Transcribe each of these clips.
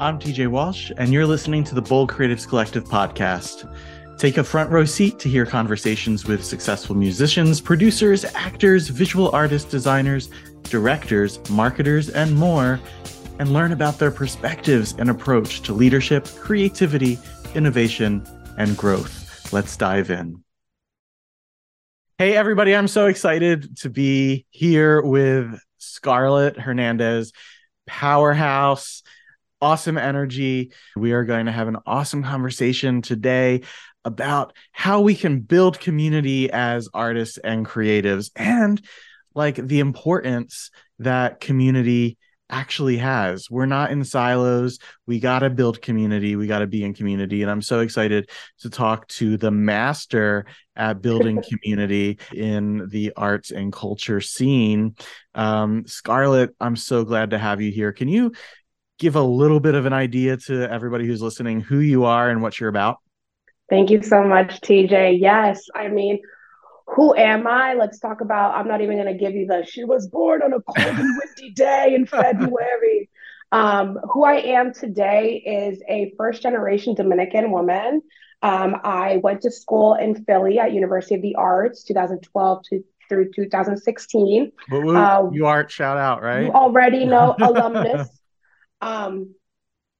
I'm TJ Walsh, and you're listening to the Bold Creatives Collective podcast. Take a front row seat to hear conversations with successful musicians, producers, actors, visual artists, designers, directors, marketers, and more, and learn about their perspectives and approach to leadership, creativity, innovation, and growth. Let's dive in. Hey, everybody, I'm so excited to be here with Scarlet Hernandez, powerhouse awesome energy. We are going to have an awesome conversation today about how we can build community as artists and creatives and like the importance that community actually has. We're not in silos. We got to build community. We got to be in community. And I'm so excited to talk to the master at building community in the arts and culture scene. Um, Scarlet, I'm so glad to have you here. Can you give a little bit of an idea to everybody who's listening who you are and what you're about? Thank you so much, TJ. Yes, I mean, who am I? Let's talk about. I'm not even going to give you the. She was born on a cold and windy day in February. Um, who I am today is a first generation Dominican woman. Um, I went to school in Philly at University of the Arts, 2012 to through 2016. Uh, UArts shout out, right? You already know alumnus. Um,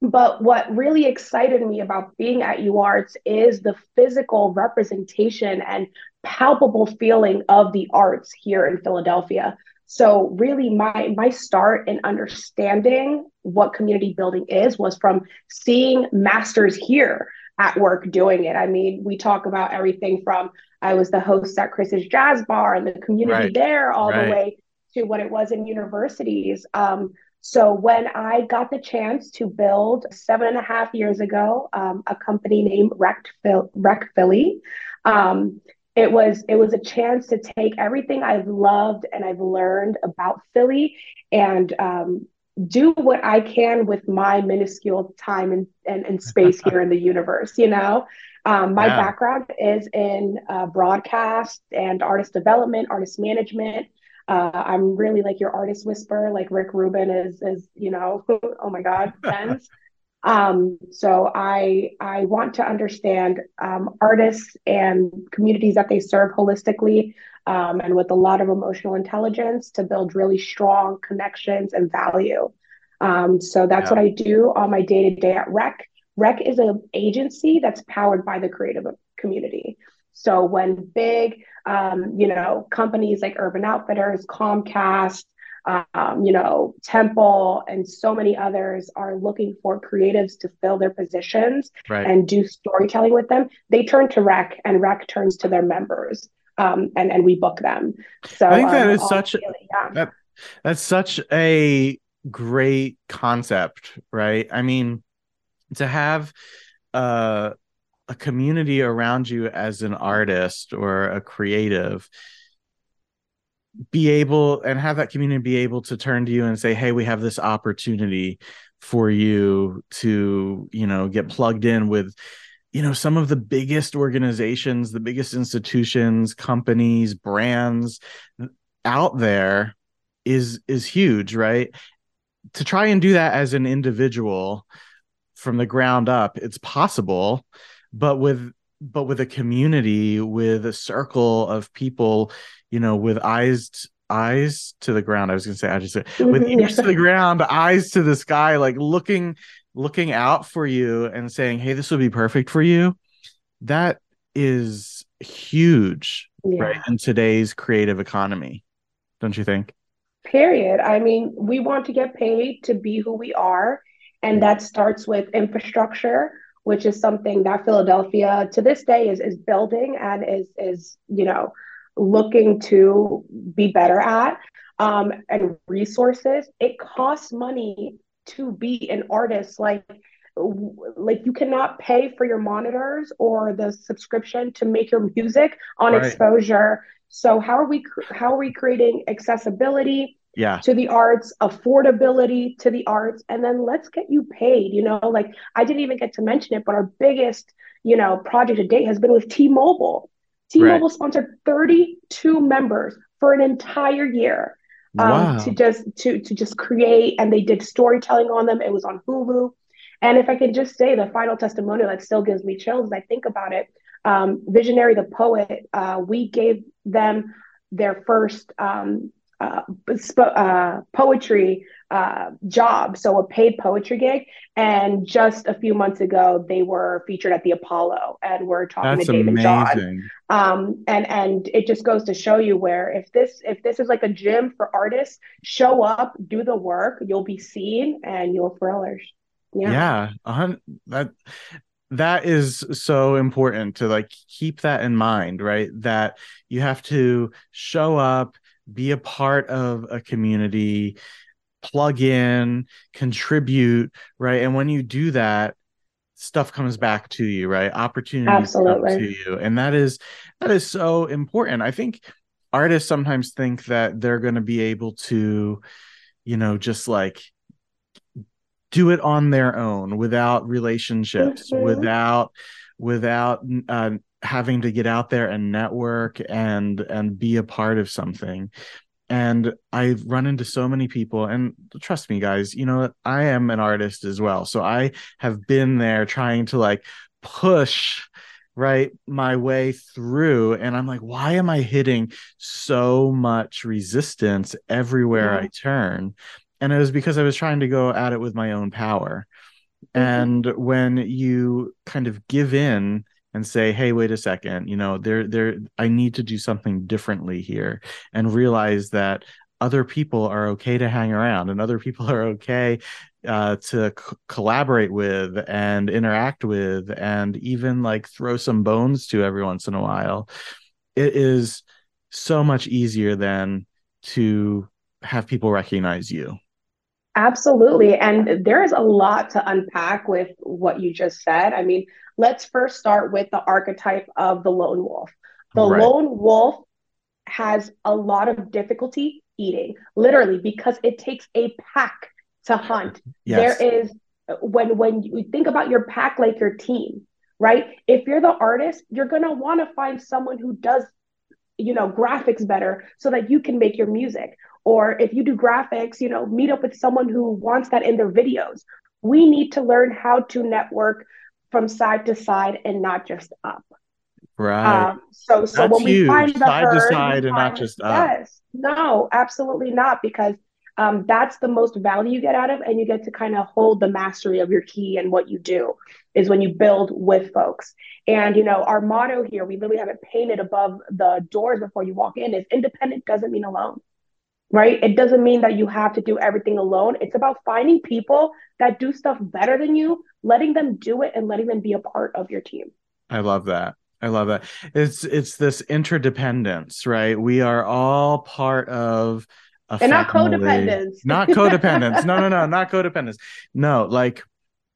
but what really excited me about being at UArts is the physical representation and palpable feeling of the arts here in Philadelphia. So really my my start in understanding what community building is was from seeing masters here at work doing it. I mean, we talk about everything from I was the host at Chris's Jazz Bar and the community right. there all right. the way to what it was in universities. Um, so when I got the chance to build seven and a half years ago um, a company named Rec, Rec Philly, um, it was it was a chance to take everything I've loved and I've learned about Philly and um, do what I can with my minuscule time and, and, and space here in the universe. You know, um, my yeah. background is in uh, broadcast and artist development, artist management. Uh, I'm really like your artist whisperer, like Rick Rubin is, is you know, oh my God, fans. um, so I I want to understand um, artists and communities that they serve holistically um, and with a lot of emotional intelligence to build really strong connections and value. Um, so that's yeah. what I do on my day to day at Rec. Rec is an agency that's powered by the creative community. So when big, um, you know, companies like Urban Outfitters, Comcast, um, you know, Temple, and so many others are looking for creatives to fill their positions right. and do storytelling with them, they turn to Rec, and Rec turns to their members, um, and and we book them. So I think that um, is such yeah. that, that's such a great concept, right? I mean, to have uh a community around you as an artist or a creative be able and have that community be able to turn to you and say hey we have this opportunity for you to you know get plugged in with you know some of the biggest organizations the biggest institutions companies brands out there is is huge right? To try and do that as an individual from the ground up it's possible but with but with a community with a circle of people you know with eyes eyes to the ground. I was gonna say i just said with mm-hmm. ears to the ground eyes to the sky like looking looking out for you and saying hey this would be perfect for you. That is huge yeah. right in today's creative economy don't you think? Period. I mean we want to get paid to be who we are and that starts with infrastructure which is something that Philadelphia to this day is is building and is is you know looking to be better at um, and resources. It costs money to be an artist. Like like you cannot pay for your monitors or the subscription to make your music on right. exposure. So how are we how are we creating accessibility? Yeah. To the arts affordability to the arts and then let's get you paid you know? Like i didn't even get to mention it but our biggest you know project to date has been with t-mobile. T-mobile right. sponsored 32 members for an entire year um, wow. to just to to just create and they did storytelling on them. It was on hulu. And if I could just say the final testimonial that still gives me chills as I think about it, um, Visionary the Poet, uh, we gave them their first um, uh, uh, poetry uh, job, so a paid poetry gig. And just a few months ago, they were featured at the Apollo, and we're talking That's to David amazing. John. Um, and and it just goes to show you where if this if this is like a gym for artists, show up, do the work, you'll be seen, and you'll flourish. Yeah, yeah that that is so important to like keep that in mind, right? That you have to show up, be a part of a community, plug in, contribute, right? And when you do that, stuff comes back to you, right? Opportunities Absolutely. to you. And that is that is so important. I think artists sometimes think that they're going to be able to you know just like do it on their own without relationships mm-hmm. without without uh, having to get out there and network and and be a part of something. And i've run into so many people and trust me guys you know i am an artist as well. So i have been there trying to like push right my way through. And i'm like why am i hitting so much resistance everywhere yeah. i turn? And it was because i was trying to go at it with my own power. And when you kind of give in and say hey wait a second you know there there i need to do something differently here and realize that other people are okay to hang around and other people are okay uh, to c- collaborate with and interact with and even like throw some bones to every once in a while it is so much easier than to have people recognize you Absolutely. And there is a lot to unpack with what you just said. I mean, let's first start with the archetype of the lone wolf. The right. lone wolf has a lot of difficulty eating, literally, because it takes a pack to hunt. Yes. There is when when you think about your pack like your team, right? If you're the artist, you're gonna want to find someone who does you know graphics better so that you can make your music or if you do graphics, you know, meet up with someone who wants that in their videos. We need to learn how to network from side to side and not just up. Right. Um, so so That's when we huge. find the side herd, to side and not just up. Yes. No, absolutely not. Because um, that's the most value you get out of, and you get to kind of hold the mastery of your key and what you do is when you build with folks. And you know, our motto here, we literally have it painted above the doors before you walk in, is independent doesn't mean alone right? It doesn't mean that you have to do everything alone. It's about finding people that do stuff better than you, letting them do it and letting them be a part of your team. I love that. I love that. It's it's this interdependence, right? We are all part of a and not codependence. Not codependence. no, no, no, not codependence. No, like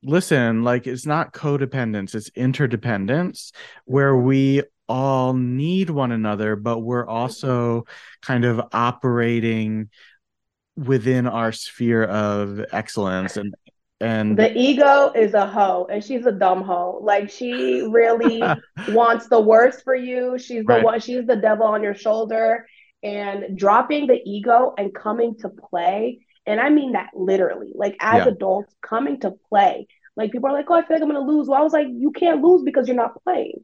listen, like it's not codependence, it's interdependence where we all need one another, but we're also kind of operating within our sphere of excellence and and the ego is a hoe and she's a dumb hoe. Like she really wants the worst for you. She's the right. one she's the devil on your shoulder. And dropping the ego and coming to play and i mean that literally like as yeah. adults coming to play. Like people are like oh i feel like i'm gonna lose. Well i was like you can't lose because you're not playing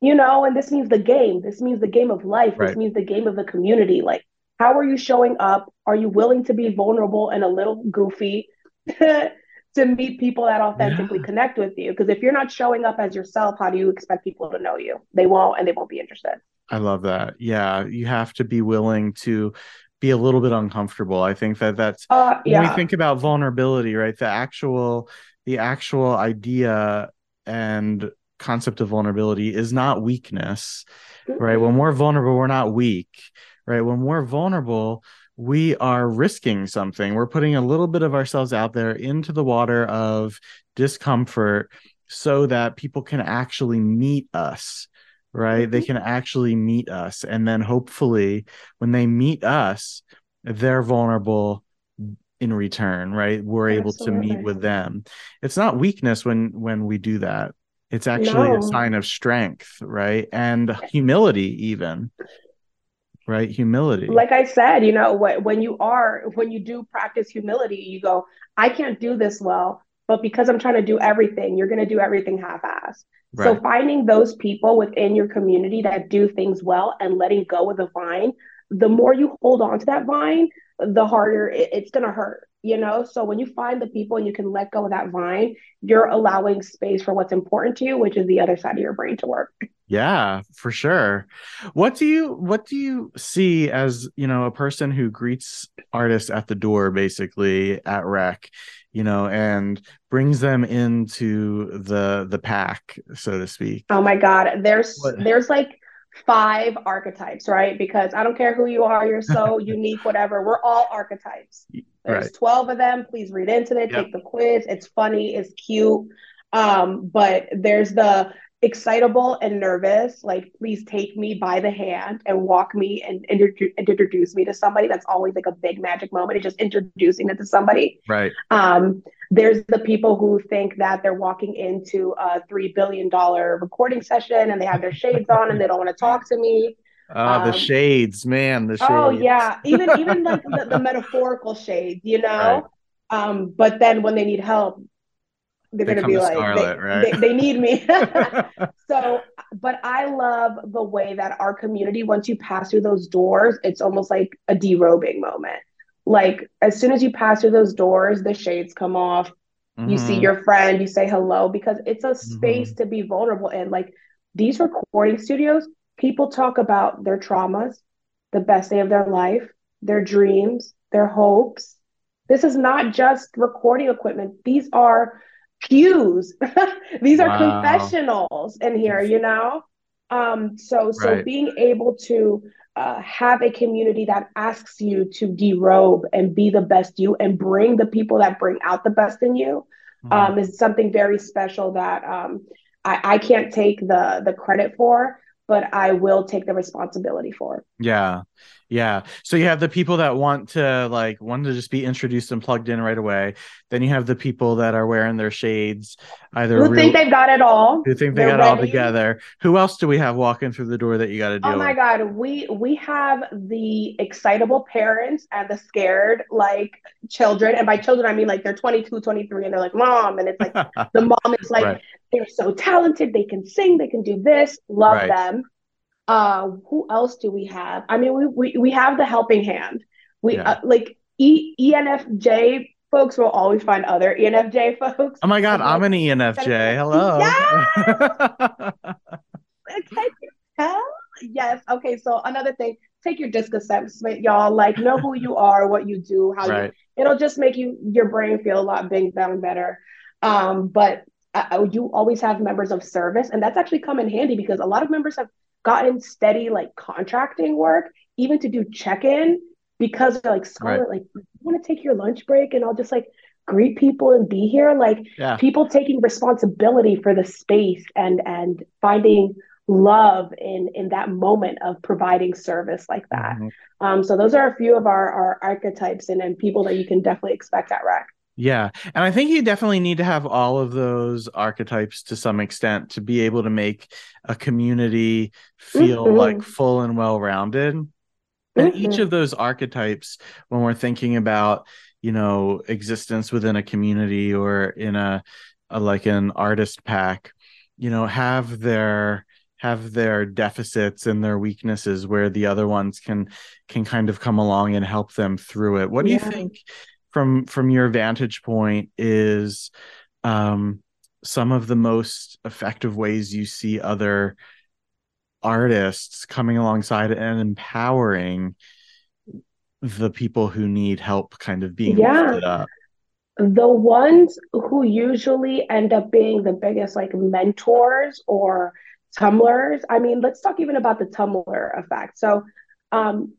you know, and this means the game. This means the game of life. Right. This means the game of the community. Like, how are you showing up? Are you willing to be vulnerable and a little goofy to meet people that authentically yeah. connect with you? Because if you're not showing up as yourself, how do you expect people to know you? They won't, and they won't be interested. I love that. Yeah, you have to be willing to be a little bit uncomfortable. I think that that's uh, yeah. when we think about vulnerability, right? The actual the actual idea and concept of vulnerability is not weakness, right? When we're vulnerable, we're not weak, right? When we're vulnerable, we are risking something. We're putting a little bit of ourselves out there into the water of discomfort so that people can actually meet us, right? Mm-hmm. They can actually meet us. And then hopefully, when they meet us, they're vulnerable in return right we're able to meet with them it's not weakness when when we do that it's actually no. a sign of strength, right? And humility, even. Right? Humility. Like I said, you know, when you are, when you do practice humility, you go, I can't do this well. but because I'm trying to do everything, you're going to do everything half assed. Right. So finding those people within your community that do things well and letting go of the vine, the more you hold on to that vine, the harder it, it's going to hurt, you know? So when you find the people and you can let go of that vine, you're allowing space for what's important to you, which is the other side of your brain to work. Yeah, for sure. What do you what do you see as, you know, a person who greets artists at the door basically at rec, you know, and brings them into the the pack, so to speak? Oh my god, there's What? there's like five archetypes, right? Because I don't care who you are, you're so unique, whatever. We're all archetypes. There's Right. 12 of them. Please read into it, Yep. take the quiz. It's funny, it's cute. Um, but there's the excitable and nervous, like please take me by the hand and walk me and, and introduce me to somebody. That's always like a big magic moment. It's just introducing it to somebody. Right. Um, there's the people who think that they're walking into a three billion dollar recording session and they have their shades on and they don't want to talk to me. Ah, the Um, shades, man, the shades. Oh yeah, even even like the, the metaphorical shades, you know. Um, but then when they need help, they're They gonna be like, Scarlet, they, right? they, they need me. so, but I love the way that our community, once you pass through those doors, it's almost like a derobing moment. Like as soon as you pass through those doors, the shades come off. You see Mhm. your friend, you say hello because it's a space to be vulnerable in. Like these recording studios, people talk about their traumas, the best day of their life, their dreams, their hopes. This is not just recording equipment. These are pews. These are Wow. confessionals in here, you know? Um, so so Right. being able to uh, have a community that asks you to derobe and be the best you and bring the people that bring out the best in you Mhm. um, is something very special that um, I, I can't take the the credit for, but I will take the responsibility for. Yeah. Yeah. So you have the people that want to like want to just be introduced and plugged in right away. Then you have the people that are wearing their shades, either Who real, think they've got it all? who think they got it all together. Who else do we have walking through the door that you got to deal Oh my with? God, we we have the excitable parents and the scared like children. And by children, I mean like they're 22, 23, and they're like, Mom. And it's like the mom is like, Right. they're so talented, they can sing, they can do this, love Right. them. Uh, who else do we have? I mean, we we, we have the helping hand. We Yeah. uh, like E ENFJ folks will always find other ENFJ folks. Oh my God, I'm an ENFJ. Hello. Can you tell? Yes. Okay. So another thing, take your disc assessment, y'all. Like, know who you are, what you do, how you. It'll just make you your brain feel a lot big down better. Um, but uh, you always have members of service, and that's actually come in handy because a lot of members have gotten steady like contracting work, even to do check-in because they're like Scarlet, like you want to take your lunch break, and I'll just like greet people and be here. Like Yeah. people taking responsibility for the space and and finding love in in that moment of providing service like that. Mhm. Um, so those are a few of our our archetypes and, and people that you can definitely expect at REC. Yeah. And I think you definitely need to have all of those archetypes to some extent to be able to make a community feel Mhm. like full and well rounded. And each Mhm. of those archetypes, when we're thinking about, you know, existence within a community or in a, a like an artist pack, you know, have their have their deficits and their weaknesses where the other ones can can kind of come along and help them through it. What do you think from from your vantage point is um some of the most effective ways you see other artists coming alongside and empowering the people who need help kind of being Yeah. lifted up. The ones who usually end up being the biggest like mentors or tumblers. I mean, let's talk even about the tumbler effect. So, um,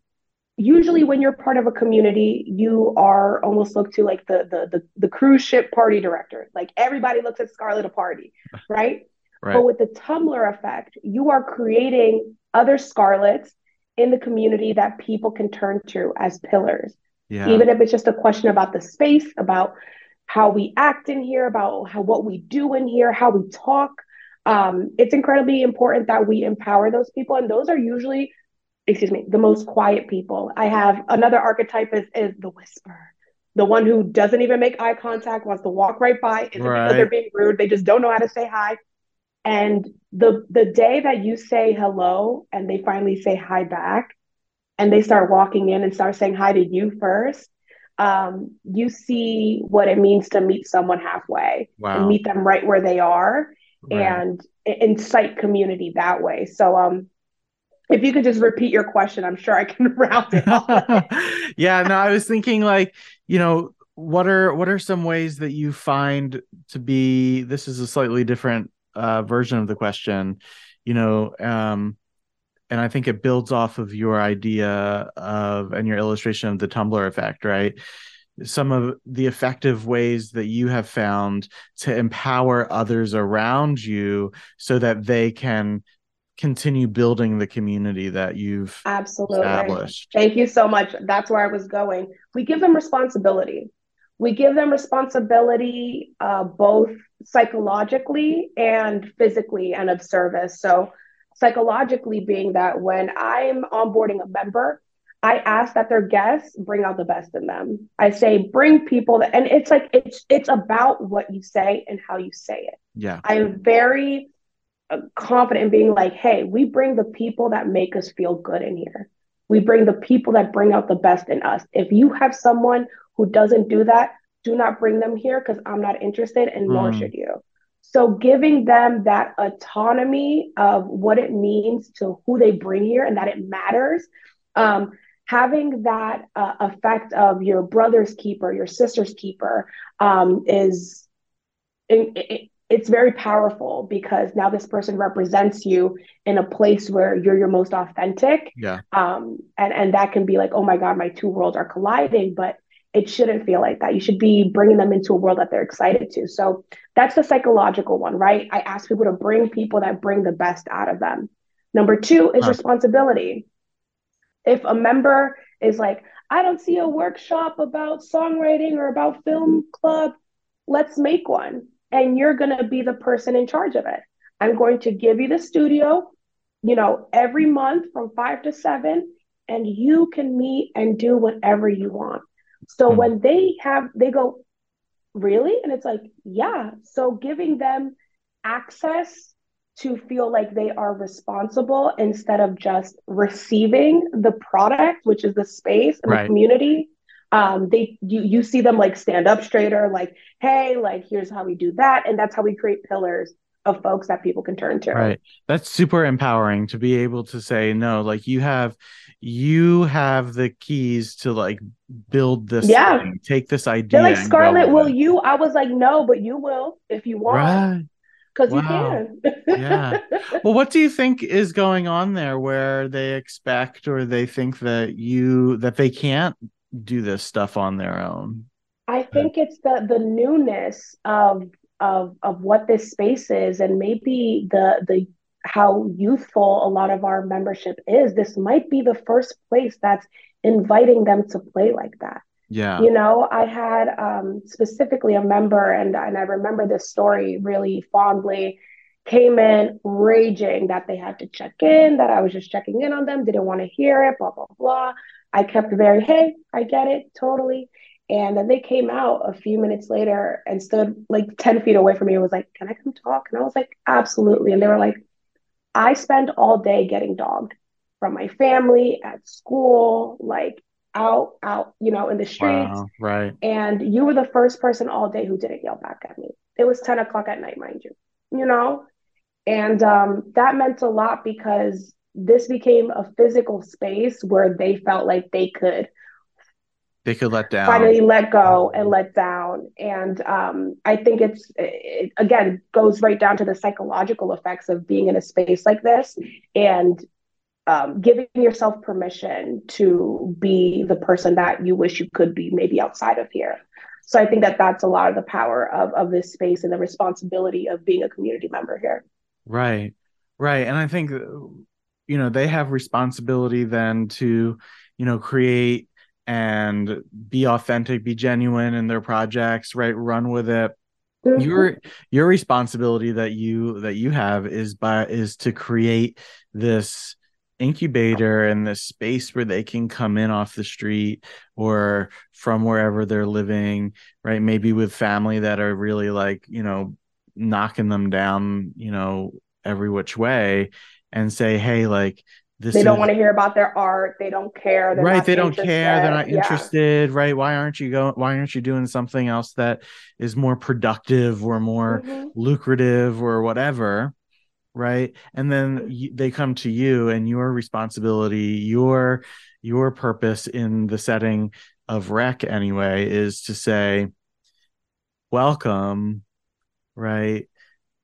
usually when you're part of a community, you are almost looked to like the the the, the cruise ship party director. Like everybody looks at Scarlet a party, right? Right. But with the Tumblr effect, you are creating other Scarlets in the community that people can turn to as pillars yeah. even if it's just a question about the space, about how we act in here, about how what we do in here, how we talk. Um, it's incredibly important that we empower those people, and those are usually, excuse me, the most quiet people. I have another archetype is is the whisper, the one who doesn't even make eye contact, wants to walk right by, isn't right. because they're being rude. They just don't know how to say hi. And the the day that you say hello and they finally say hi back, and they start walking in and start saying hi to you first, um, you see what it means to meet someone halfway wow. and meet them right where they are right. and incite community that way. So um if you could just repeat your question, I'm sure I can round it yeah, no, I was thinking like, you know, what are what are some ways that you find to be this is a slightly different uh, version of the question, you know, um, and I think it builds off of your idea of and your illustration of the Tumblr effect, right? Some of the effective ways that you have found to empower others around you so that they can continue building the community that you've absolutely established. Thank you so much. That's where I was going. We give them responsibility. We give them responsibility uh, both psychologically and physically and of service. So, psychologically, being that when I'm onboarding a member, I ask that their guests bring out the best in them. I say bring people that, and it's like it's it's about what you say and how you say it. Yeah, I'm very confident in being like, hey, we bring the people that make us feel good in here. We bring the people that bring out the best in us. If you have someone who doesn't do that, do not bring them here because I'm not interested and mm. nor should you. So giving them that autonomy of what it means to who they bring here and that it matters. Um, having that uh, effect of your brother's keeper, your sister's keeper um, is it, it, it's very powerful because now this person represents you in a place where you're your most authentic. Yeah. Um, and and that can be like, oh my God, my two worlds are colliding, but it shouldn't feel like that. You should be bringing them into a world that they're excited to. So that's the psychological one, right? I ask people to bring people that bring the best out of them. Number two is huh. responsibility. If a member is like, I don't see a workshop about songwriting or about film club, let's make one and you're going to be the person in charge of it. I'm going to give you the studio, you know, every month from five to seven, and you can meet and do whatever you want. So mm-hmm. when they have, they go, really? And it's like, yeah. So giving them access to feel like they are responsible instead of just receiving the product, which is the space and right. the community um they you you see them like stand up straighter like hey like here's how we do that. And that's how we create pillars of folks that people can turn to. Right. That's super empowering to be able to say no like you have you have the keys to like build this yeah. thing, take this idea They're like scarlet will you? I was like no but you will if you want. Right. Because wow. you can. yeah. Well, what do you think is going on there where they expect or they think that you that they can't do this stuff on their own? I think it's the the newness of of of what this space is and maybe the the how youthful a lot of our membership is. This might be the first place that's inviting them to play like that. Yeah. You know, I had um, specifically a member, and, and I remember this story really fondly, came in raging that they had to check in, that I was just checking in on them, didn't want to hear it, blah, blah, blah. I kept very, hey, I get it, totally. And then they came out a few minutes later and stood like 10 feet away from me and was like, Can I come talk? And I was like, Absolutely. And they were like, I spend all day getting dogged from my family at school, like out, out, you know, in the streets. Wow, right. And you were the first person all day who didn't yell back at me. It was 10 o'clock at night, mind you, you know? And um, that meant a lot because this became a physical space where they felt like they could they could let down. finally let go and let down. And um, i think it's it, again goes right down to the psychological effects of being in a space like this and um, giving yourself permission to be the person that you wish you could be maybe outside of here. So i think that that's a lot of the power of, of this space and the responsibility of being a community member here. Right. Right. And i think you know they have responsibility then to you know create and be authentic be genuine in their projects right? Run with it. Mm-hmm. your your responsibility that you that you have is by is to create this incubator and this space where they can come in off the street or from wherever they're living right? Maybe with family that are really like you know knocking them down you know every which way and say hey like this they don't is, want to hear about their art. They don't care. They're right they don't care. They're not yeah. interested. Right why aren't you going why aren't you doing something else that is more productive or more mm-hmm. lucrative or whatever? Right and then y- they come to you and your responsibility your your purpose in the setting of rec anyway is to say welcome right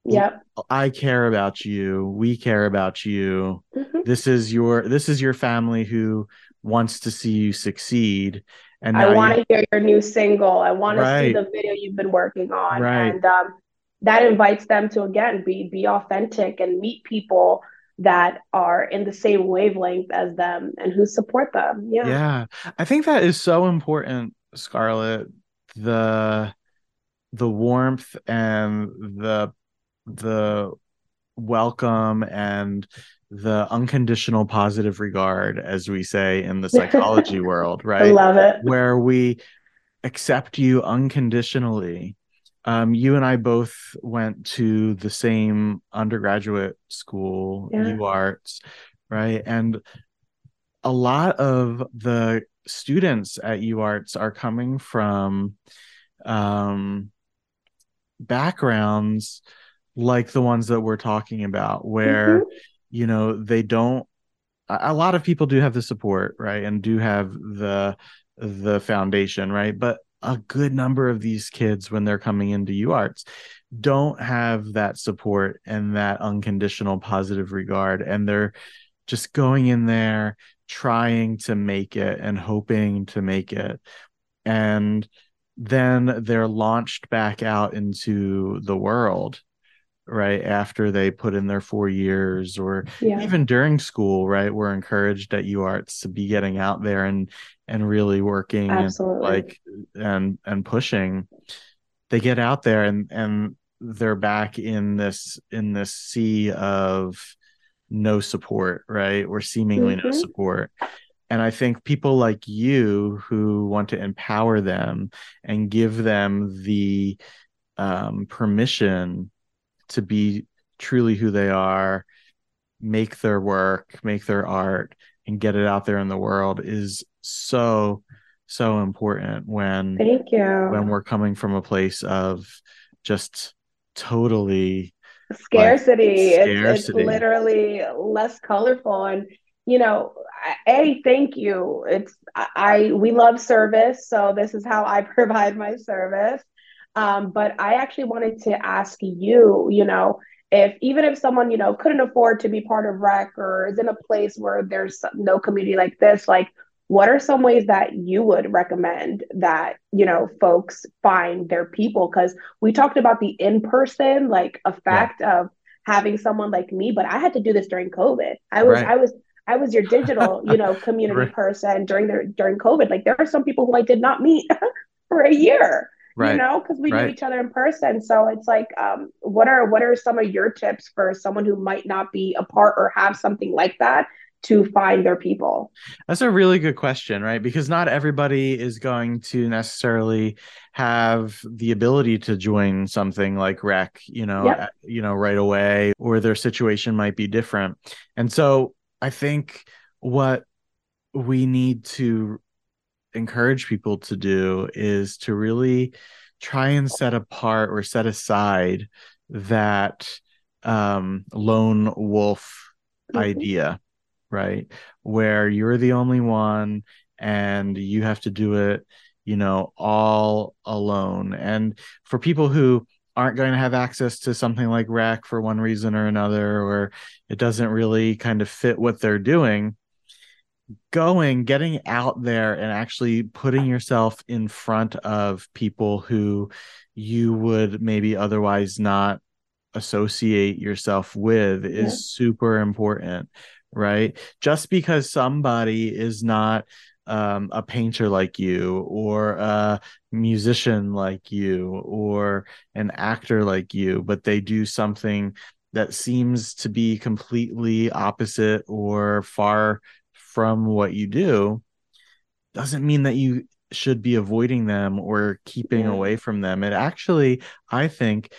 yeah i care about you we care about you mm-hmm. this is your this is your family who wants to see you succeed and i want to hear your new single i want right. to see the video you've been working on right. and um that invites them to again be be authentic and meet people that are in the same wavelength as them and who support them. Yeah. Yeah. I think that is so important, Scarlet. The the warmth and the the welcome and the unconditional positive regard, as we say in the psychology world, right? I love it. Where we accept you unconditionally um, you and I both went to the same undergraduate school, yeah. UArts, right? And a lot of the students at UArts are coming from um, backgrounds like the ones that we're talking about, where, mm-hmm. you know, they don't, a lot of people do have the support, right? And do have the, the foundation, right? But a good number of these kids when they're coming into UArts don't have that support and that unconditional positive regard and they're just going in there trying to make it and hoping to make it and then they're launched back out into the world right after they put in their four years or yeah. even during school right we're encouraged at uarts to be getting out there and and really working Absolutely. and like and and pushing they get out there and and they're back in this in this sea of no support right or seemingly mm-hmm. no support and i think people like you who want to empower them and give them the um, permission to be truly who they are, make their work, make their art, and get it out there in the world is so so important when thank you when we're coming from a place of just totally scarcity. Like, scarcity. It's, it's literally less colorful and you know a thank you it's I, we love service so this is how i provide my service um, but I actually wanted to ask you, you know, if even if someone, you know, couldn't afford to be part of rec or is in a place where there's no community like this, like what are some ways that you would recommend that, you know, folks find their people? Because we talked about the in-person like effect yeah. of having someone like me, but I had to do this during COVID. I was, right. I was I was your digital, you know, community right. person during the during COVID. Like there are some people who I did not meet for a year right. you know, because we right. knew each other in person. So it's like, um, what are what are some of your tips for someone who might not be a part or have something like that to find their people? That's a really good question, right? Because not everybody is going to necessarily have the ability to join something like rec, you know, yep. you know, right away, or their situation might be different. And so I think what we need to encourage people to do is to really try and set apart or set aside that um, lone wolf mm-hmm. idea, right? Where you're the only one and you have to do it, you know, all alone. And for people who aren't going to have access to something like rec for one reason or another, or it doesn't really kind of fit what they're doing, going getting out there and actually putting yourself in front of people who you would maybe otherwise not associate yourself with yeah. is super important right just because somebody is not um, a painter like you or a musician like you or an actor like you but they do something that seems to be completely opposite or far from what you do doesn't mean that you should be avoiding them or keeping yeah. away from them. It actually, I think,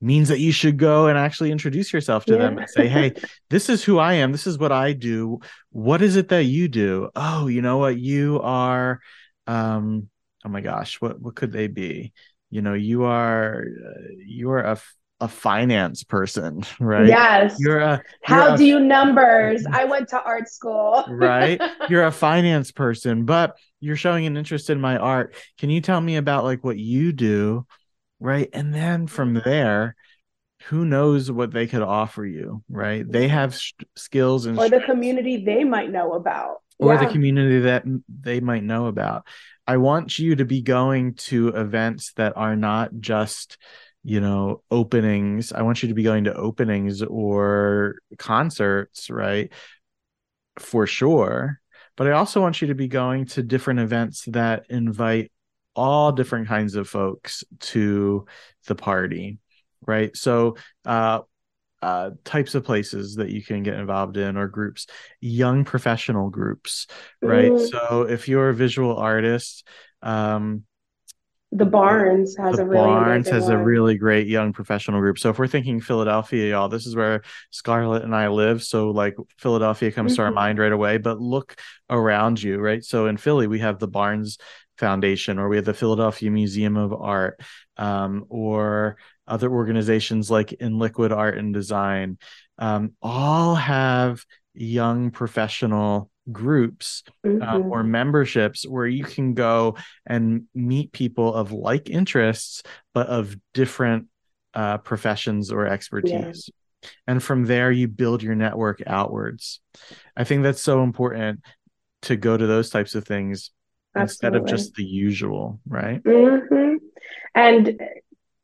means that you should go and actually introduce yourself to yeah. them and say, Hey, this is who I am. This is what I do. What is it that you do? Oh, you know what? You are, um, oh my gosh, what, what could they be? You know, you are, uh, you are a, a finance person, right? Yes. You're a how you're do a, you numbers? I went to art school. right. You're a finance person, but you're showing an interest in my art. Can you tell me about like what you do? Right. And then from there, who knows what they could offer you, right? They have sh- skills and or the community they might know about. Or yeah. the community that they might know about. I want you to be going to events that are not just you know openings. I want you to be going to openings or concerts right? For sure. But i also want you to be going to different events that invite all different kinds of folks to the party right? So uh uh, types of places that you can get involved in or groups young professional groups right? Mm. so if you're a visual artist um the Barnes has the a really Barnes has one. a really great young professional group. So if we're thinking Philadelphia, y'all, this is where Scarlet and I live. So like Philadelphia comes mm-hmm. to our mm-hmm. mind right away. But look around you, right? So in Philly, we have the Barnes Foundation, or we have the Philadelphia Museum of Art, um, or other organizations like InLiquid Art and Design. Um, all have young professional groups uh, mm-hmm. uh, or memberships where you can go and meet people of like interests but of different uh, professions or expertise yeah. and from there you build your network outwards i think that's so important to go to those types of things Absolutely. instead of just the usual right mm-hmm. and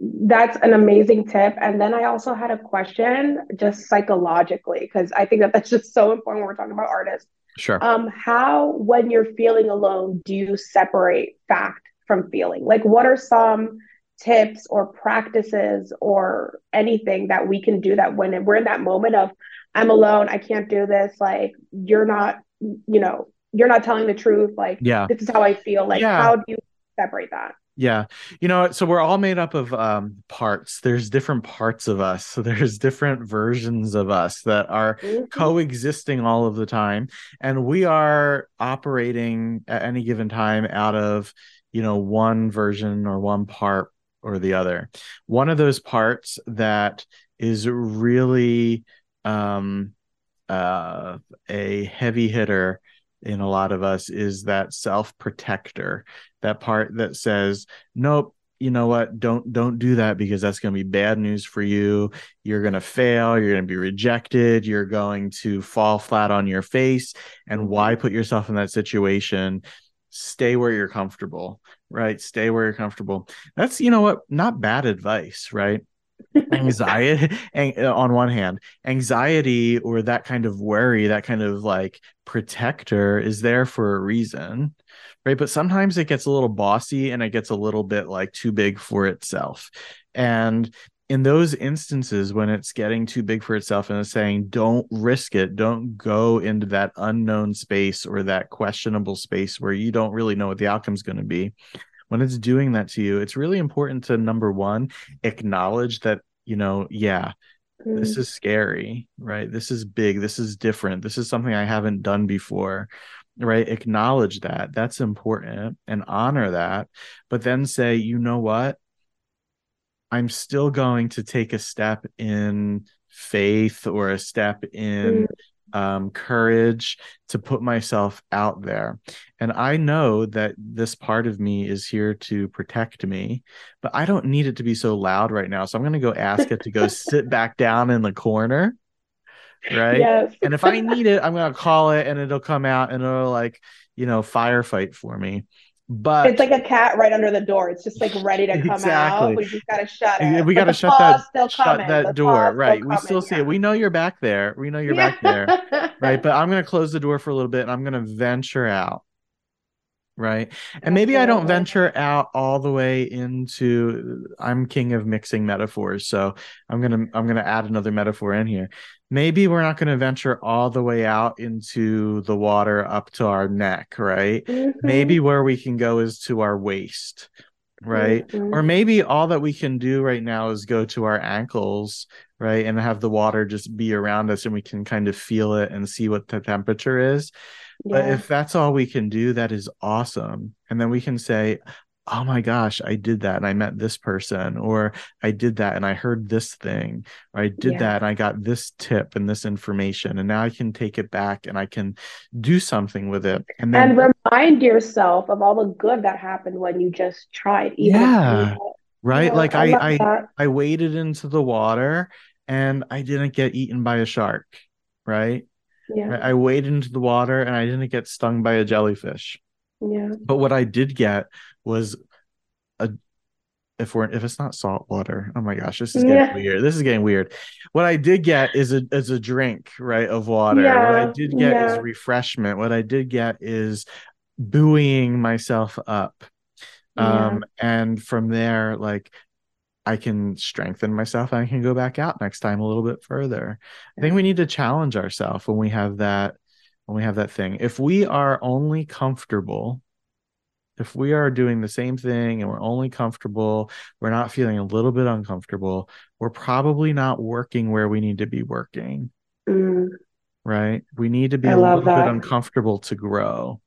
that's an amazing tip. And then I also had a question just psychologically, because I think that that's just so important when we're talking about artists. Sure. Um, how, when you're feeling alone, do you separate fact from feeling? Like, what are some tips or practices or anything that we can do that when we're in that moment of, I'm alone, I can't do this, like, you're not, you know, you're not telling the truth, like, yeah, this is how I feel. Like, yeah. how do you separate that? Yeah. You know, so we're all made up of um, parts. There's different parts of us. So there's different versions of us that are mm-hmm. coexisting all of the time. And we are operating at any given time out of, you know, one version or one part or the other. One of those parts that is really um, uh, a heavy hitter in a lot of us is that self protector that part that says nope you know what? Don't don't do that because that's going to be bad news for you. You're going to fail. You're going to be rejected. You're going to fall flat on your face. And why put yourself in that situation? Stay where you're comfortable right? Stay where you're comfortable. That's you know what? Not bad advice right anxiety on one hand anxiety or that kind of worry that kind of like protector is there for a reason right? But sometimes it gets a little bossy and it gets a little bit like too big for itself. And in those instances when it's getting too big for itself and it's saying don't risk it. Don't go into that unknown space or that questionable space where you don't really know what the outcome is going to be when it's doing that to you, it's really important to number one, acknowledge that, you know, yeah, mm. this is scary, right? This is big. This is different. This is something I haven't done before, right? Acknowledge that. That's important and honor that. But then say, you know what? I'm still going to take a step in faith or a step in mm um, courage to put myself out there. And I know that this part of me is here to protect me, but I don't need it to be so loud right now. So I'm going to go ask it to go sit back down in the corner. Right. Yes. and if I need it, I'm going to call it and it'll come out and it'll like, you know, firefight for me. But it's like a cat right under the door. It's just like ready to come exactly. out. We just gotta shut it. We gotta shut that shut that door. Right. We still see yeah. it. We know you're back there. We know you're yeah. back there. right. But I'm gonna close the door for a little bit and I'm gonna venture out. right and maybe i don't venture out all the way into i'm king of mixing metaphors so i'm gonna i'm gonna add another metaphor in here maybe we're not gonna venture all the way out into the water up to our neck right Mhm. maybe where we can go is to our waist right Mhm. or maybe all that we can do right now is go to our ankles right and have the water just be around us and we can kind of feel it and see what the temperature is but if that's all we can do, that is awesome. And then we can say, oh my gosh, I did that and I met this person, or I did that and I heard this thing, or I did Yeah. that and I got this tip and this information. And now I can take it back and I can do something with it. And then, And remind yourself of all the good that happened when you just tried, Yeah. you right? Like I I, I. I waded into the water and I didn't get eaten by a shark, right? Yeah, I waded into the water and I didn't get stung by a jellyfish. Yeah, But what I did get was a if we're if it's not salt water, oh my gosh, this is getting Yeah. weird. This is getting weird. What I did get is a is a drink, right, of water. what I did get is refreshment. What I did get is buoying myself up. Yeah. Um, and from there, like I can strengthen myself and I can go back out next time a little bit further. I think we need to challenge ourselves when we have that when we have that thing. If we are only comfortable, if we are doing the same thing and we're only comfortable, we're not feeling a little bit uncomfortable, we're probably not working where we need to be working, Mm, right? We need to be I a little bit uncomfortable to grow.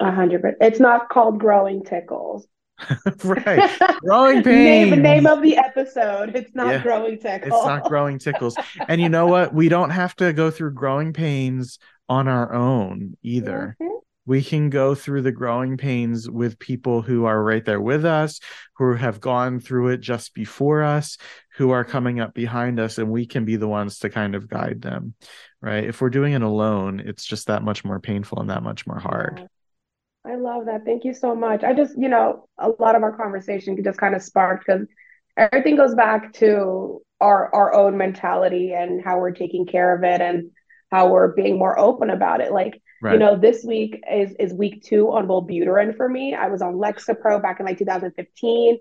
a hundred percent. It's not called growing tickles. right. Growing Name pains. name of the episode. It's not Yeah. growing tickles. It's not growing tickles. And you know what? We don't have to go through growing pains on our own either. Mhm. We can go through the growing pains with people who are right there with us, who have gone through it just before us, who are coming up behind us, and we can be the ones to kind of guide them, right? If we're doing it alone, it's just that much more painful and that much more hard. Yeah. I love that. Thank you so much. I just, you know, a lot of our conversation just kind of sparked because everything goes back to our our own mentality and how we're taking care of it and how we're being more open about it. Like, you know, this week is is week two on Wellbutrin for me. I was on Lexapro back in like 2015,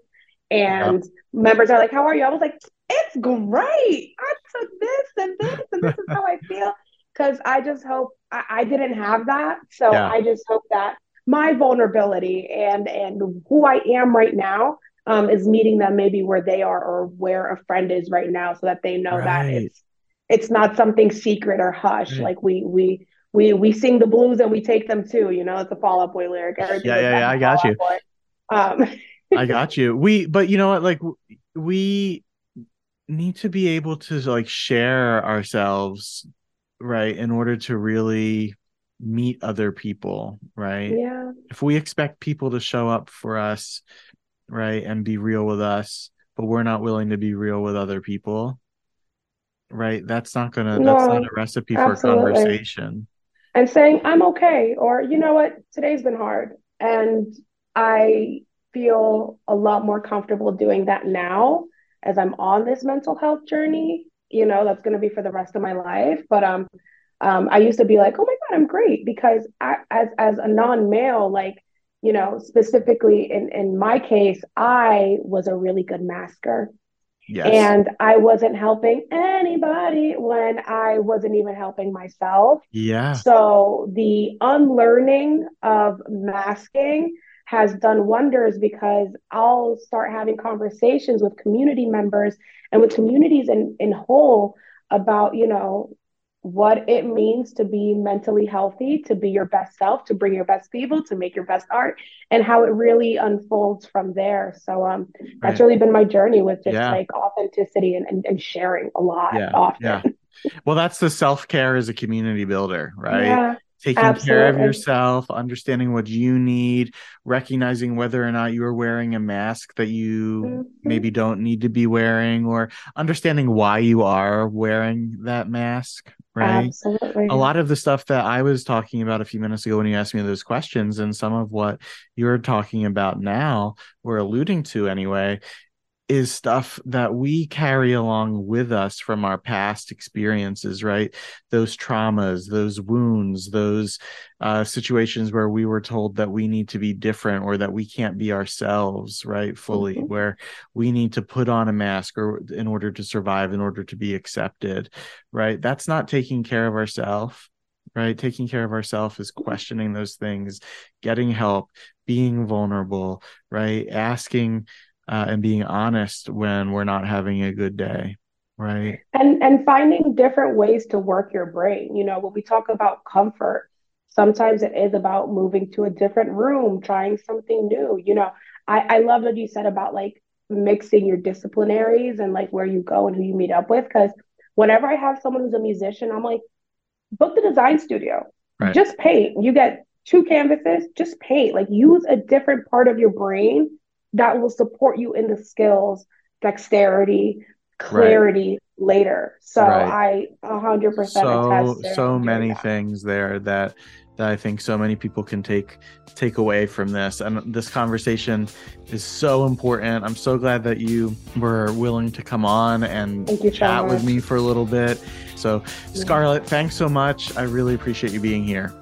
and members are like, "How are you?" I was like, "It's great. I took this and this, and this is how I feel." Because I just hope I, I didn't have that, so Yeah. I just hope that my vulnerability and and who I am right now um, is meeting them maybe where they are or where a friend is right now, so that they know that it's it's not something secret or hush. Right. Like we we we we sing the blues and we take them too. You know, it's a Fall Out Boy lyric. Yeah, yeah, yeah, I got you. Um, I got you. We, but you know what? Like, we need to be able to like share ourselves, right, in order to really meet other people, right? yeah, If we expect people to show up for us, right, and be real with us, but we're not willing to be real with other people, right? That's not gonna, that's not a recipe for absolutely. conversation. and saying I'm okay, or you know what, today's been hard, and I feel a lot more comfortable doing that now as I'm on this mental health journey. You know, that's going to be for the rest of my life. But um, um, I used to be like, oh my God, I'm great because I, as as a non-male, like you know, specifically in in my case, I was a really good masker. Yes. And I wasn't helping anybody when I wasn't even helping myself. Yeah. So the unlearning of masking has done wonders because I'll start having conversations with community members and with communities in, in whole about, you know, what it means to be mentally healthy, to be your best self, to bring your best people, to make your best art, and how it really unfolds from there. So um that's really been my journey with just Yeah. like authenticity and, and, and sharing a lot Yeah. often. Yeah. Well, that's the self care as a community builder, right? Yeah, taking care of yourself, understanding what you need, recognizing whether or not you are wearing a mask that you Mhm. maybe don't need to be wearing, or understanding why you are wearing that mask, right? Absolutely. A lot of the stuff that I was talking about a few minutes ago when you asked me those questions, and some of what you're talking about now, we're alluding to anyway, is stuff that we carry along with us from our past experiences, right? Those traumas, those wounds, those uh, situations where we were told that we need to be different or that we can't be ourselves, right? Fully, mm-hmm. where we need to put on a mask or in order to survive, in order to be accepted, right? That's not taking care of ourselves right taking care of ourselves is questioning those things getting help being vulnerable right asking uh, and being honest when we're not having a good day right? And and finding different ways to work your brain. You know when we talk about comfort sometimes it is about moving to a different room trying something new. You know i i love what you said about like mixing your disciplinaries and like where you go and who you meet up with because whenever i have someone who's a musician i'm like book the design studio. Right. just paint. You get two canvases just paint. Like use a different part of your brain that will support you in the skills, dexterity, clarity right. later. So right. I 100% so so many that. things there that that I think so many people can take take away from this. And this conversation is so important. I'm so glad that you were willing to come on and chat so with me for a little bit. So, mm-hmm. Scarlet, thanks so much. I really appreciate you being here.